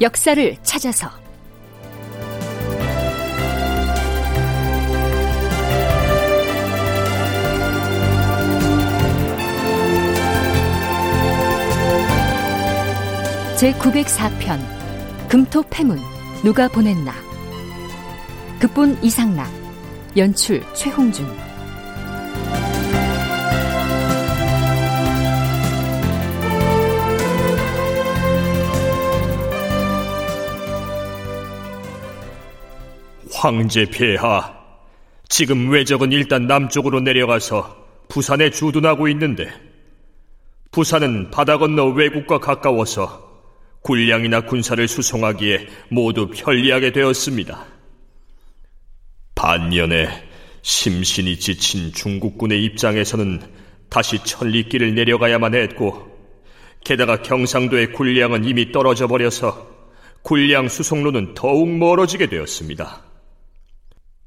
역사를 찾아서. 제 904편 금토 패문 누가 보냈나? 극본 이상락 연출 최홍준 황제 폐하, 지금 외적은 일단 남쪽으로 내려가서 부산에 주둔하고 있는데 부산은 바다 건너 외국과 가까워서 군량이나 군사를 수송하기에 모두 편리하게 되었습니다. 반면에 심신이 지친 중국군의 입장에서는 다시 천리길을 내려가야만 했고 게다가 경상도의 군량은 이미 떨어져 버려서 군량 수송로는 더욱 멀어지게 되었습니다.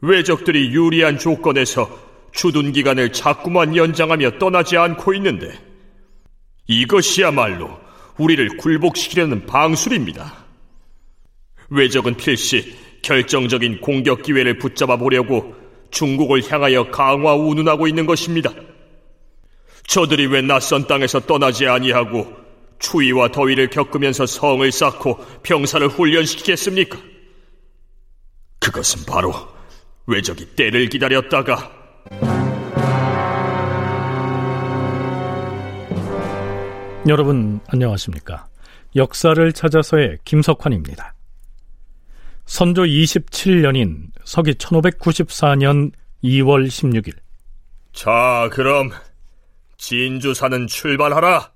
외적들이 유리한 조건에서 주둔 기간을 자꾸만 연장하며 떠나지 않고 있는데 이것이야말로 우리를 굴복시키려는 방술입니다. 외적은 필시 결정적인 공격 기회를 붙잡아 보려고 중국을 향하여 강화 운운하고 있는 것입니다. 저들이 왜 낯선 땅에서 떠나지 아니하고 추위와 더위를 겪으면서 성을 쌓고 병사를 훈련시키겠습니까? 그것은 바로 외적이 때를 기다렸다가 여러분 안녕하십니까? 역사를 찾아서의 김석환입니다. 선조 27년인 서기 1594년 2월 16일. 자, 그럼 진주 사는 출발하라.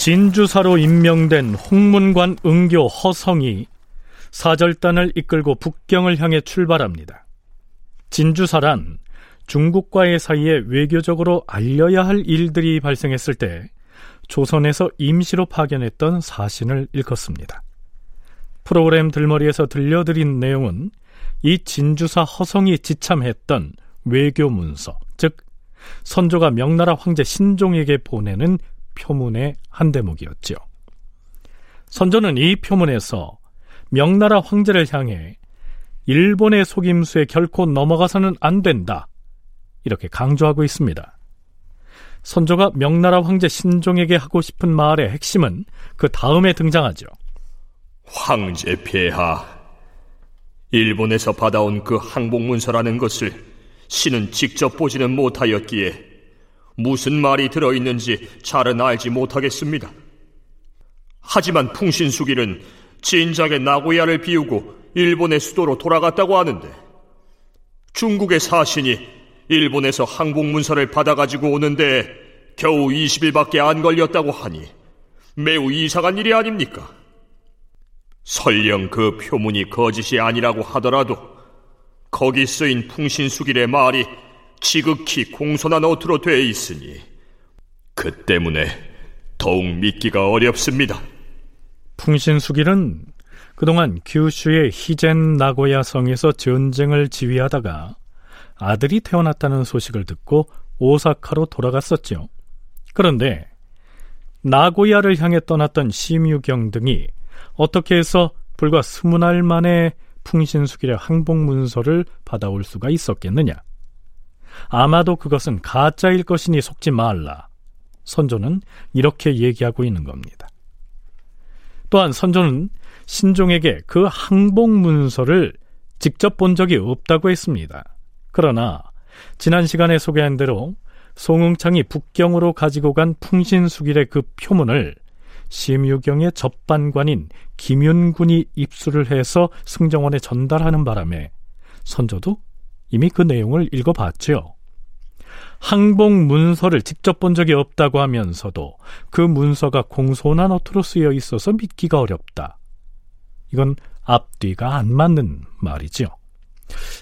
진주사로 임명된 홍문관 응교 허성이 사절단을 이끌고 북경을 향해 출발합니다. 진주사란 중국과의 사이에 외교적으로 알려야 할 일들이 발생했을 때 조선에서 임시로 파견했던 사신을 일컫습니다. 프로그램 들머리에서 들려드린 내용은 이 진주사 허성이 지참했던 외교 문서, 즉 선조가 명나라 황제 신종에게 보내는 표문의 한 대목이었지요. 선조는 이 표문에서 명나라 황제를 향해 일본의 속임수에 결코 넘어가서는 안 된다. 이렇게 강조하고 있습니다. 선조가 명나라 황제 신종에게 하고 싶은 말의 핵심은 그 다음에 등장하죠. 황제 폐하, 일본에서 받아온 그 항복문서라는 것을 신은 직접 보지는 못하였기에 무슨 말이 들어있는지 잘은 알지 못하겠습니다. 하지만 풍신수길은 진작에 나고야를 비우고 일본의 수도로 돌아갔다고 하는데 중국의 사신이 일본에서 항복문서를 받아가지고 오는데 겨우 20일밖에 안 걸렸다고 하니 매우 이상한 일이 아닙니까? 설령 그 표문이 거짓이 아니라고 하더라도 거기 쓰인 풍신수길의 말이 지극히 공손한 어투로 되어 있으니 그 때문에 더욱 믿기가 어렵습니다. 풍신수길은 그동안 규슈의 히젠 나고야 성에서 전쟁을 지휘하다가 아들이 태어났다는 소식을 듣고 오사카로 돌아갔었죠. 그런데 나고야를 향해 떠났던 심유경 등이 어떻게 해서 불과 스무 날 만에 풍신수길의 항복 문서를 받아올 수가 있었겠느냐? 아마도 그것은 가짜일 것이니 속지 말라. 선조는 이렇게 얘기하고 있는 겁니다. 또한 선조는 신종에게 그 항복 문서를 직접 본 적이 없다고 했습니다. 그러나 지난 시간에 소개한 대로 송응창이 북경으로 가지고 간 풍신수길의 그 표문을 심유경의 접반관인 김윤군이 입수를 해서 승정원에 전달하는 바람에 선조도 이미 그 내용을 읽어봤죠. 항복 문서를 직접 본 적이 없다고 하면서도 그 문서가 공손한 어투로 쓰여 있어서 믿기가 어렵다. 이건 앞뒤가 안 맞는 말이죠.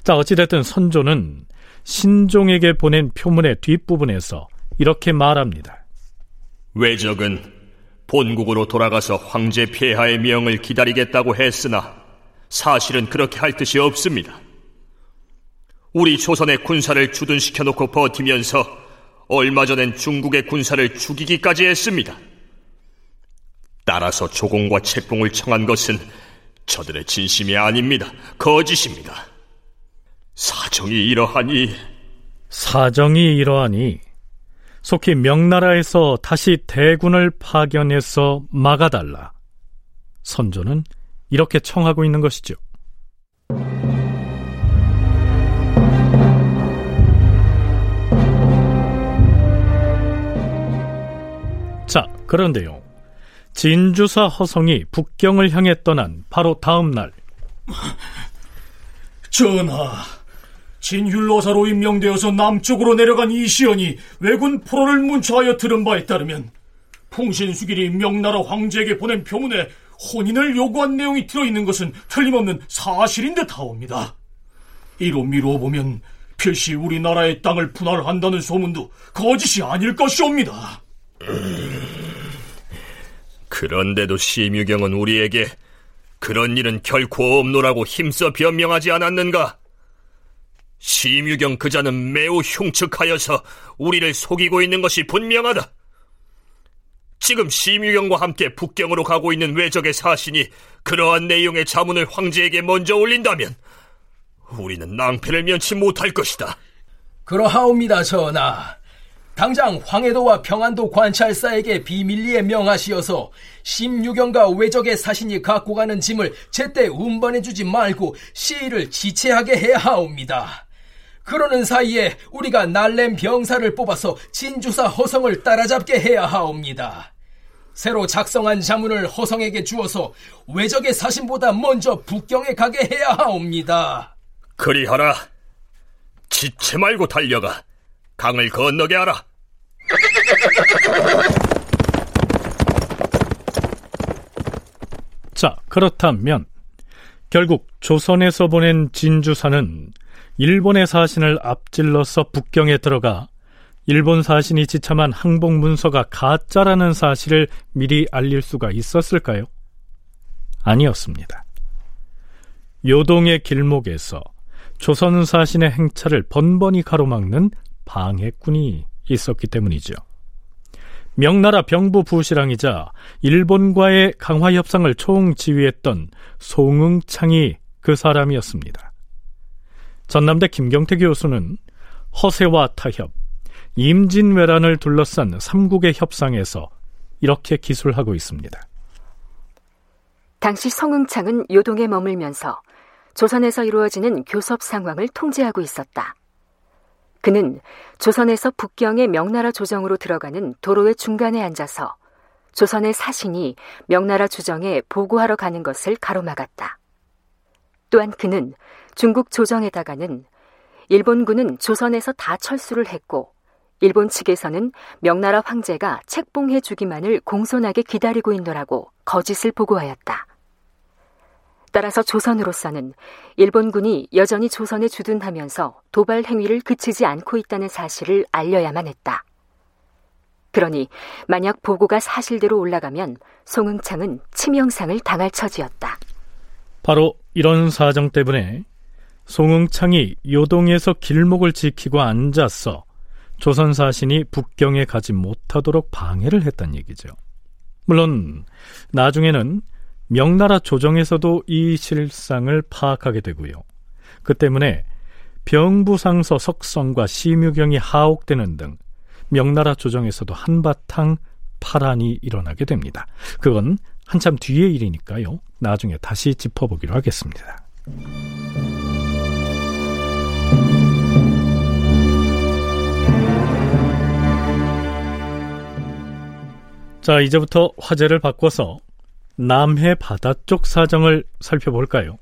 자, 어찌됐든 선조는 신종에게 보낸 표문의 뒷부분에서 이렇게 말합니다. 외적은 본국으로 돌아가서 황제 폐하의 명을 기다리겠다고 했으나 사실은 그렇게 할 뜻이 없습니다. 우리 조선의 군사를 주둔시켜 놓고 버티면서 얼마 전엔 중국의 군사를 죽이기까지 했습니다. 따라서 조공과 책봉을 청한 것은 저들의 진심이 아닙니다. 거짓입니다. 사정이 이러하니 사정이 이러하니 속히 명나라에서 다시 대군을 파견해서 막아달라. 선조는 이렇게 청하고 있는 것이죠. 그런데요. 진주사 허성이 북경을 향해 떠난 바로 다음 날. 전하, 진율로사로 임명되어서 남쪽으로 내려간 이시연이 왜군 포로를 문초하여 들은 바에 따르면 풍신수길이 명나라 황제에게 보낸 표문에 혼인을 요구한 내용이 들어있는 것은 틀림없는 사실인 듯하옵니다. 이로 미루어 보면 필시 우리나라의 땅을 분할한다는 소문도 거짓이 아닐 것이옵니다. 그런데도 심유경은 우리에게 그런 일은 결코 없노라고 힘써 변명하지 않았는가? 심유경 그자는 매우 흉측하여서 우리를 속이고 있는 것이 분명하다. 지금 심유경과 함께 북경으로 가고 있는 외적의 사신이 그러한 내용의 자문을 황제에게 먼저 올린다면 우리는 낭패를 면치 못할 것이다. 그러하옵니다, 전하. 당장 황해도와 평안도 관찰사에게 비밀리에 명하시어서 심유경과 외적의 사신이 갖고 가는 짐을 제때 운반해주지 말고 시위를 지체하게 해야 하옵니다. 그러는 사이에 우리가 날렘 병사를 뽑아서 진주사 허성을 따라잡게 해야 하옵니다. 새로 작성한 자문을 허성에게 주어서 외적의 사신보다 먼저 북경에 가게 해야 하옵니다. 그리하라. 지체 말고 달려가 강을 건너게 하라. 자, 그렇다면 결국 조선에서 보낸 진주사는 일본의 사신을 앞질러서 북경에 들어가 일본 사신이 지참한 항복 문서가 가짜라는 사실을 미리 알릴 수가 있었을까요? 아니었습니다. 요동의 길목에서 조선 사신의 행차를 번번이 가로막는 방해꾼이 있었기 때문이죠. 명나라 병부 부시랑이자 일본과의 강화 협상을 총지휘했던 송응창이 그 사람이었습니다. 전남대 김경태 교수는 허세와 타협, 임진왜란을 둘러싼 삼국의 협상에서 이렇게 기술하고 있습니다. 당시 성응창은 요동에 머물면서 조선에서 이루어지는 교섭 상황을 통제하고 있었다. 그는 조선에서 북경의 명나라 조정으로 들어가는 도로의 중간에 앉아서 조선의 사신이 명나라 주정에 보고하러 가는 것을 가로막았다. 또한 그는 중국 조정에다가는 일본군은 조선에서 다 철수를 했고 일본 측에서는 명나라 황제가 책봉해 주기만을 공손하게 기다리고 있노라고 거짓을 보고하였다. 따라서 조선으로서는 일본군이 여전히 조선에 주둔하면서 도발 행위를 그치지 않고 있다는 사실을 알려야만 했다. 그러니 만약 보고가 사실대로 올라가면 송응창은 치명상을 당할 처지였다. 바로 이런 사정 때문에 송응창이 요동에서 길목을 지키고 앉아서 조선 사신이 북경에 가지 못하도록 방해를 했단 얘기죠. 물론 나중에는 명나라 조정에서도 이 실상을 파악하게 되고요. 그 때문에 병부상서 석성과 심유경이 하옥되는 등 명나라 조정에서도 한바탕 파란이 일어나게 됩니다. 그건 한참 뒤의 일이니까요. 나중에 다시 짚어보기로 하겠습니다. 자, 이제부터 화제를 바꿔서 남해 바다 쪽 사정을 살펴볼까요?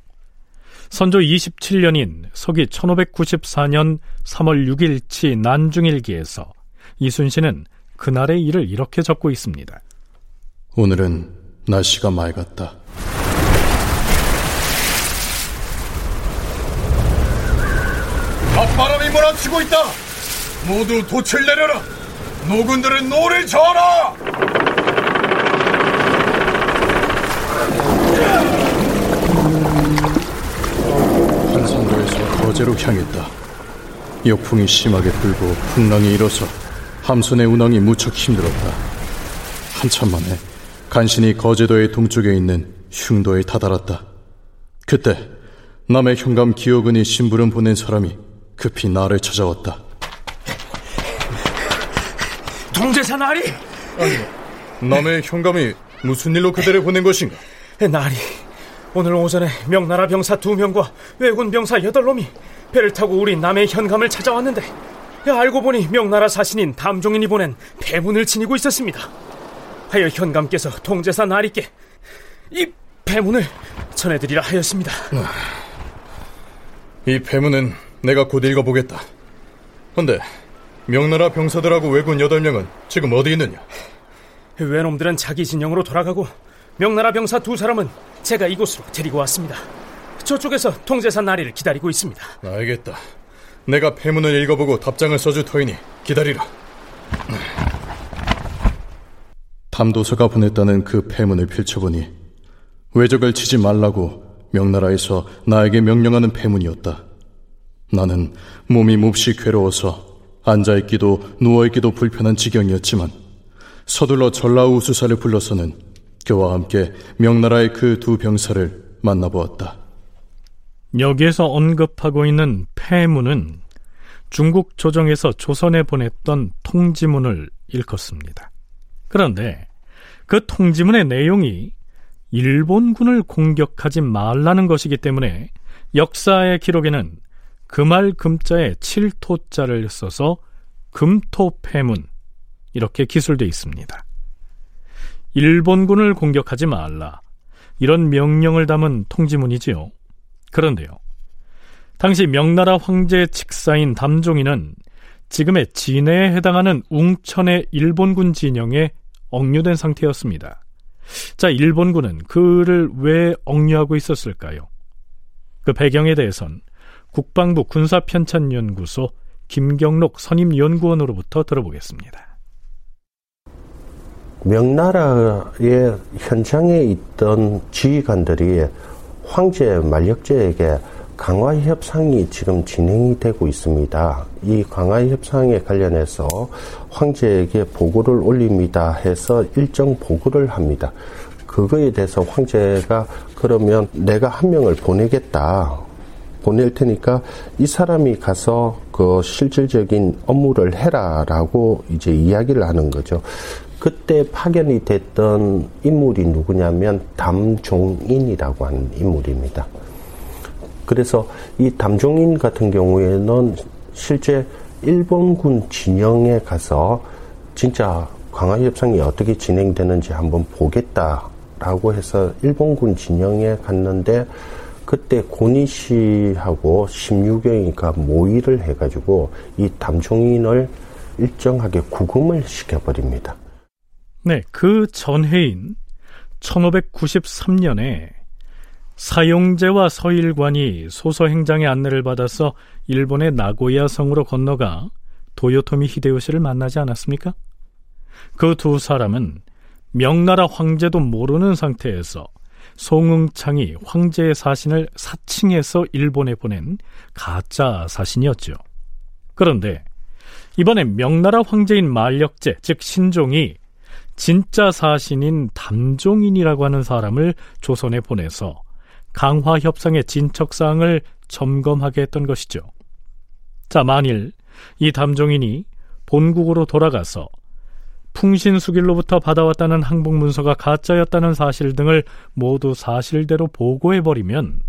선조 27년인 서기 1594년 3월 6일치 난중일기에서 이순신은 그날의 일을 이렇게 적고 있습니다. 오늘은 날씨가 맑았다. 앞바람이 몰아치고 있다. 모두 돛을 내려라. 노군들은 노를 저어라. 한산도에서 거제로 향했다. 역풍이 심하게 불고 풍랑이 일어서 함선의 운항이 무척 힘들었다. 한참 만에 간신히 거제도의 동쪽에 있는 흉도에 다다랐다. 그때 남의 현감 기어근이 심부름 보낸 사람이 급히 나를 찾아왔다. 동재사 나리! 아니, 남의 현감이 무슨 일로 그대를 보낸 것인가? 나리, 오늘 오전에 명나라 병사 두 명과 왜군 병사 여덟 놈이 배를 타고 우리 남의 현감을 찾아왔는데 알고 보니 명나라 사신인 담종인이 보낸 배문을 지니고 있었습니다. 하여 현감께서 동제사 나리께 이 배문을 전해드리라 하였습니다. 이 배문은 내가 곧 읽어보겠다. 근데 명나라 병사들하고 왜군 여덟 명은 지금 어디 있느냐? 외놈들은 자기 진영으로 돌아가고 명나라 병사 두 사람은 제가 이곳으로 데리고 왔습니다. 저쪽에서 통제사 나리를 기다리고 있습니다. 알겠다. 내가 폐문을 읽어보고 답장을 써줄 터이니 기다리라. 담도서가 보냈다는 그 폐문을 펼쳐보니 외적을 치지 말라고 명나라에서 나에게 명령하는 폐문이었다. 나는 몸이 몹시 괴로워서 앉아있기도 누워있기도 불편한 지경이었지만 서둘러 전라우 수사를 불러서는 그와 함께 명나라의 그 두 병사를 만나보았다. 여기에서 언급하고 있는 폐문은 중국 조정에서 조선에 보냈던 통지문을 일컫습니다. 그런데 그 통지문의 내용이 일본군을 공격하지 말라는 것이기 때문에 역사의 기록에는 금알 금자에 7토자를 써서 금토폐문 이렇게 기술되어 있습니다. 일본군을 공격하지 말라 이런 명령을 담은 통지문이지요. 그런데요. 당시 명나라 황제 직사인 담종이는 지금의 진해에 해당하는 웅천의 일본군 진영에 억류된 상태였습니다. 자, 일본군은 그를 왜 억류하고 있었을까요? 그 배경에 대해선 국방부 군사편찬연구소 김경록 선임연구원으로부터 들어보겠습니다. 명나라의 현장에 있던 지휘관들이 황제 만력제에게 강화 협상이 지금 진행이 되고 있습니다. 이 강화 협상에 관련해서 황제에게 보고를 올립니다 해서 일정 보고를 합니다. 그거에 대해서 황제가 그러면 내가 한 명을 보내겠다. 보낼 테니까 이 사람이 가서 그 실질적인 업무를 해라라고 이제 이야기를 하는 거죠. 그때 파견이 됐던 인물이 누구냐면 담종인이라고 하는 인물입니다. 그래서 이 담종인 같은 경우에는 실제 일본군 진영에 가서 진짜 강화 협상이 어떻게 진행되는지 한번 보겠다라고 해서 일본군 진영에 갔는데 그때 고니 씨하고 16명이니까 모의를 해가지고 이 담종인을 일정하게 구금을 시켜버립니다. 네, 그 전해인 1593년에 사용제와 서일관이 소서 행장의 안내를 받아서 일본의 나고야 성으로 건너가 도요토미 히데요시를 만나지 않았습니까? 그 두 사람은 명나라 황제도 모르는 상태에서 송응창이 황제의 사신을 사칭해서 일본에 보낸 가짜 사신이었죠. 그런데 이번에 명나라 황제인 만력제, 즉 신종이 진짜 사신인 담종인이라고 하는 사람을 조선에 보내서 강화 협상의 진척사항을 점검하게 했던 것이죠. 자, 만일 이 담종인이 본국으로 돌아가서 풍신수길로부터 받아왔다는 항복문서가 가짜였다는 사실 등을 모두 사실대로 보고해버리면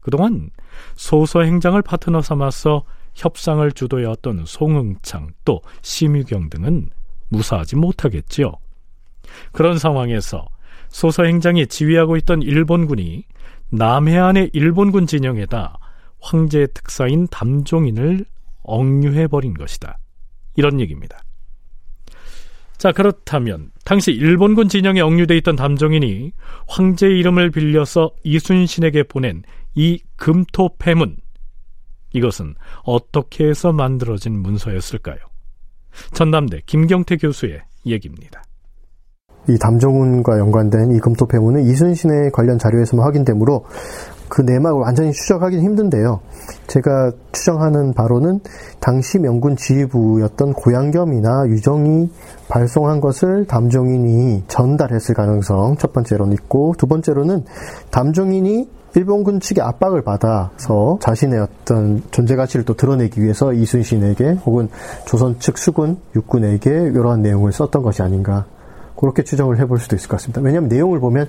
그동안 소서 행장을 파트너 삼아서 협상을 주도해왔던 송응창 또 심유경 등은 무사하지 못하겠지요. 그런 상황에서 소서 행장이 지휘하고 있던 일본군이 남해안의 일본군 진영에다 황제의 특사인 담종인을 억류해버린 것이다. 이런 얘기입니다. 자, 그렇다면 당시 일본군 진영에 억류돼 있던 담종인이 황제의 이름을 빌려서 이순신에게 보낸 이 금토패문 이것은 어떻게 해서 만들어진 문서였을까요? 전남대 김경태 교수의 얘기입니다. 이 담종훈과 연관된 이 금토패문은 이순신의 관련 자료에서만 확인되므로 그 내막을 완전히 추적하기는 힘든데요. 제가 추정하는 바로는 당시 명군 지휘부였던 고양겸이나 유정이 발송한 것을 담종인이 전달했을 가능성 첫 번째로는 있고 두 번째로는 담종인이 일본군 측의 압박을 받아서 자신의 어떤 존재 가치를 또 드러내기 위해서 이순신에게 혹은 조선 측 수군 육군에게 이러한 내용을 썼던 것이 아닌가 그렇게 추정을 해볼 수도 있을 것 같습니다. 왜냐하면 내용을 보면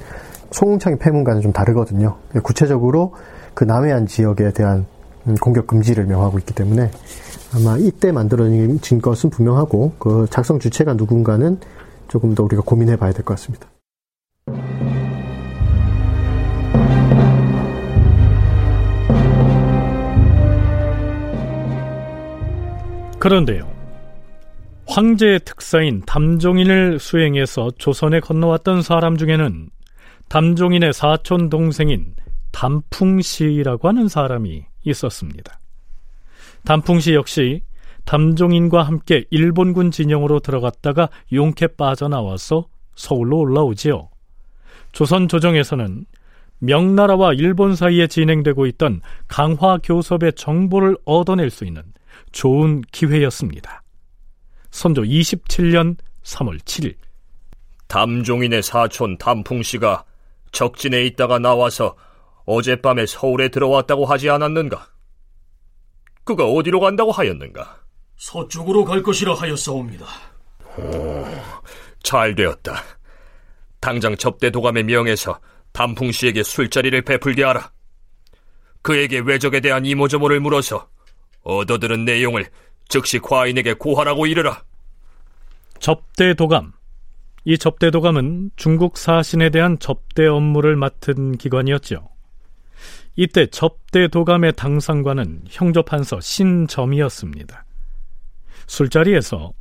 송웅창의 패문과는 좀 다르거든요. 구체적으로 그 남해안 지역에 대한 공격 금지를 명하고 있기 때문에 아마 이때 만들어진 것은 분명하고 그 작성 주체가 누군가는 조금 더 우리가 고민해 봐야 될 것 같습니다. 그런데요. 황제의 특사인 담종인을 수행해서 조선에 건너왔던 사람 중에는 담종인의 사촌 동생인 담풍시라고 하는 사람이 있었습니다. 담풍시 역시 담종인과 함께 일본군 진영으로 들어갔다가 용케 빠져나와서 서울로 올라오지요. 조선 조정에서는 명나라와 일본 사이에 진행되고 있던 강화 교섭의 정보를 얻어낼 수 있는 좋은 기회였습니다. 선조 27년 3월 7일 담종인의 사촌 담풍씨가 적진에 있다가 나와서 어젯밤에 서울에 들어왔다고 하지 않았는가? 그가 어디로 간다고 하였는가? 서쪽으로 갈 것이라 하였사옵니다. 오, 잘 되었다. 당장 접대 도감의 명에서 담풍씨에게 술자리를 베풀게 하라. 그에게 외적에 대한 이모저모를 물어서 얻어들은 내용을 즉시 과인에게 고하라고 이르라. 접대 도감. 이 접대 도감은 중국 사신에 대한 접대 업무를 맡은 기관이었죠. 이때 접대 도감의 당상관은 형조판서 신점이었습니다. 술자리에서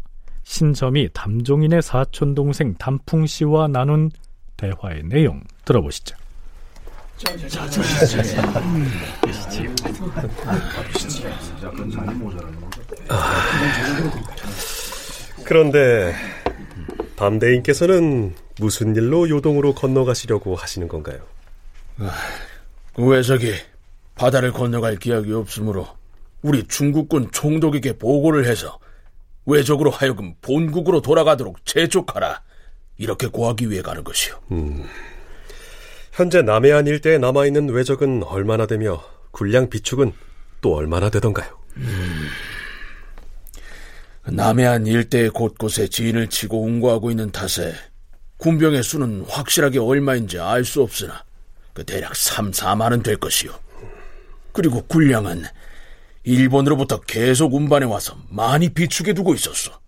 신점이 담종인의 사촌 동생 담풍 씨와 나눈 대화의 내용 들어보시죠. 그런데 밤대인께서는 무슨 일로 요동으로 건너가시려고 하시는 건가요? 외적이 바다를 건너갈 기약이 없으므로 우리 중국군 총독에게 보고를 해서 외적으로 하여금 본국으로 돌아가도록 재촉하라 이렇게 고하기 위해 가는 것이요. 음. 현재 남해안 일대에 남아있는 외적은 얼마나 되며 군량 비축은 또 얼마나 되던가요? 음, 남해안 일대 곳곳에 지인을 치고 운구하고 있는 탓에 군병의 수는 확실하게 얼마인지 알 수 없으나 그 대략 3, 4만은 될 것이요. 그리고 군량은 일본으로부터 계속 운반해 와서 많이 비축해 두고 있었어.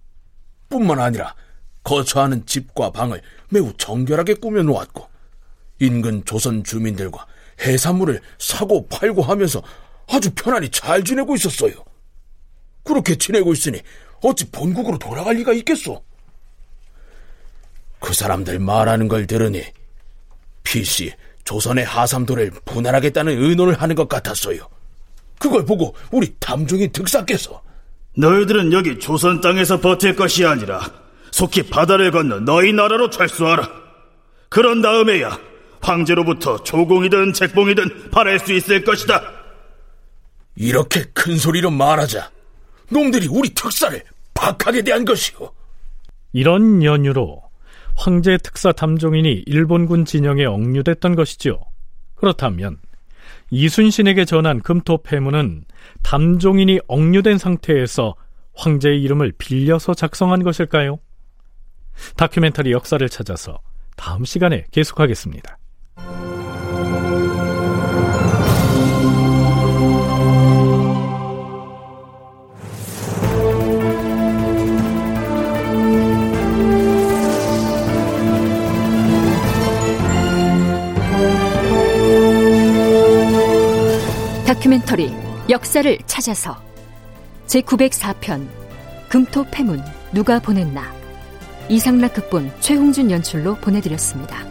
뿐만 아니라 거처하는 집과 방을 매우 정결하게 꾸며 놓았고 인근 조선 주민들과 해산물을 사고 팔고 하면서 아주 편안히 잘 지내고 있었어요. 그렇게 지내고 있으니 어찌 본국으로 돌아갈 리가 있겠소? 그 사람들 말하는 걸 들으니 필시 조선의 하삼도를 분할하겠다는 의논을 하는 것 같았어요. 그걸 보고 우리 담중이 특사께서 너희들은 여기 조선 땅에서 버틸 것이 아니라 속히 바다를 건너 너희 나라로 철수하라. 그런 다음에야 황제로부터 조공이든 책봉이든 바랄 수 있을 것이다. 이렇게 큰 소리로 말하자 놈들이 우리 특사를 박하게 대한 것이오. 이런 연유로 황제 특사 담종인이 일본군 진영에 억류됐던 것이지요. 그렇다면 이순신에게 전한 금토 폐문은 담종인이 억류된 상태에서 황제의 이름을 빌려서 작성한 것일까요? 다큐멘터리 역사를 찾아서 다음 시간에 계속하겠습니다. 다큐멘터리 역사를 찾아서 제904편 금토 패문 누가 보냈나 이상락 극본 최홍준 연출로 보내드렸습니다.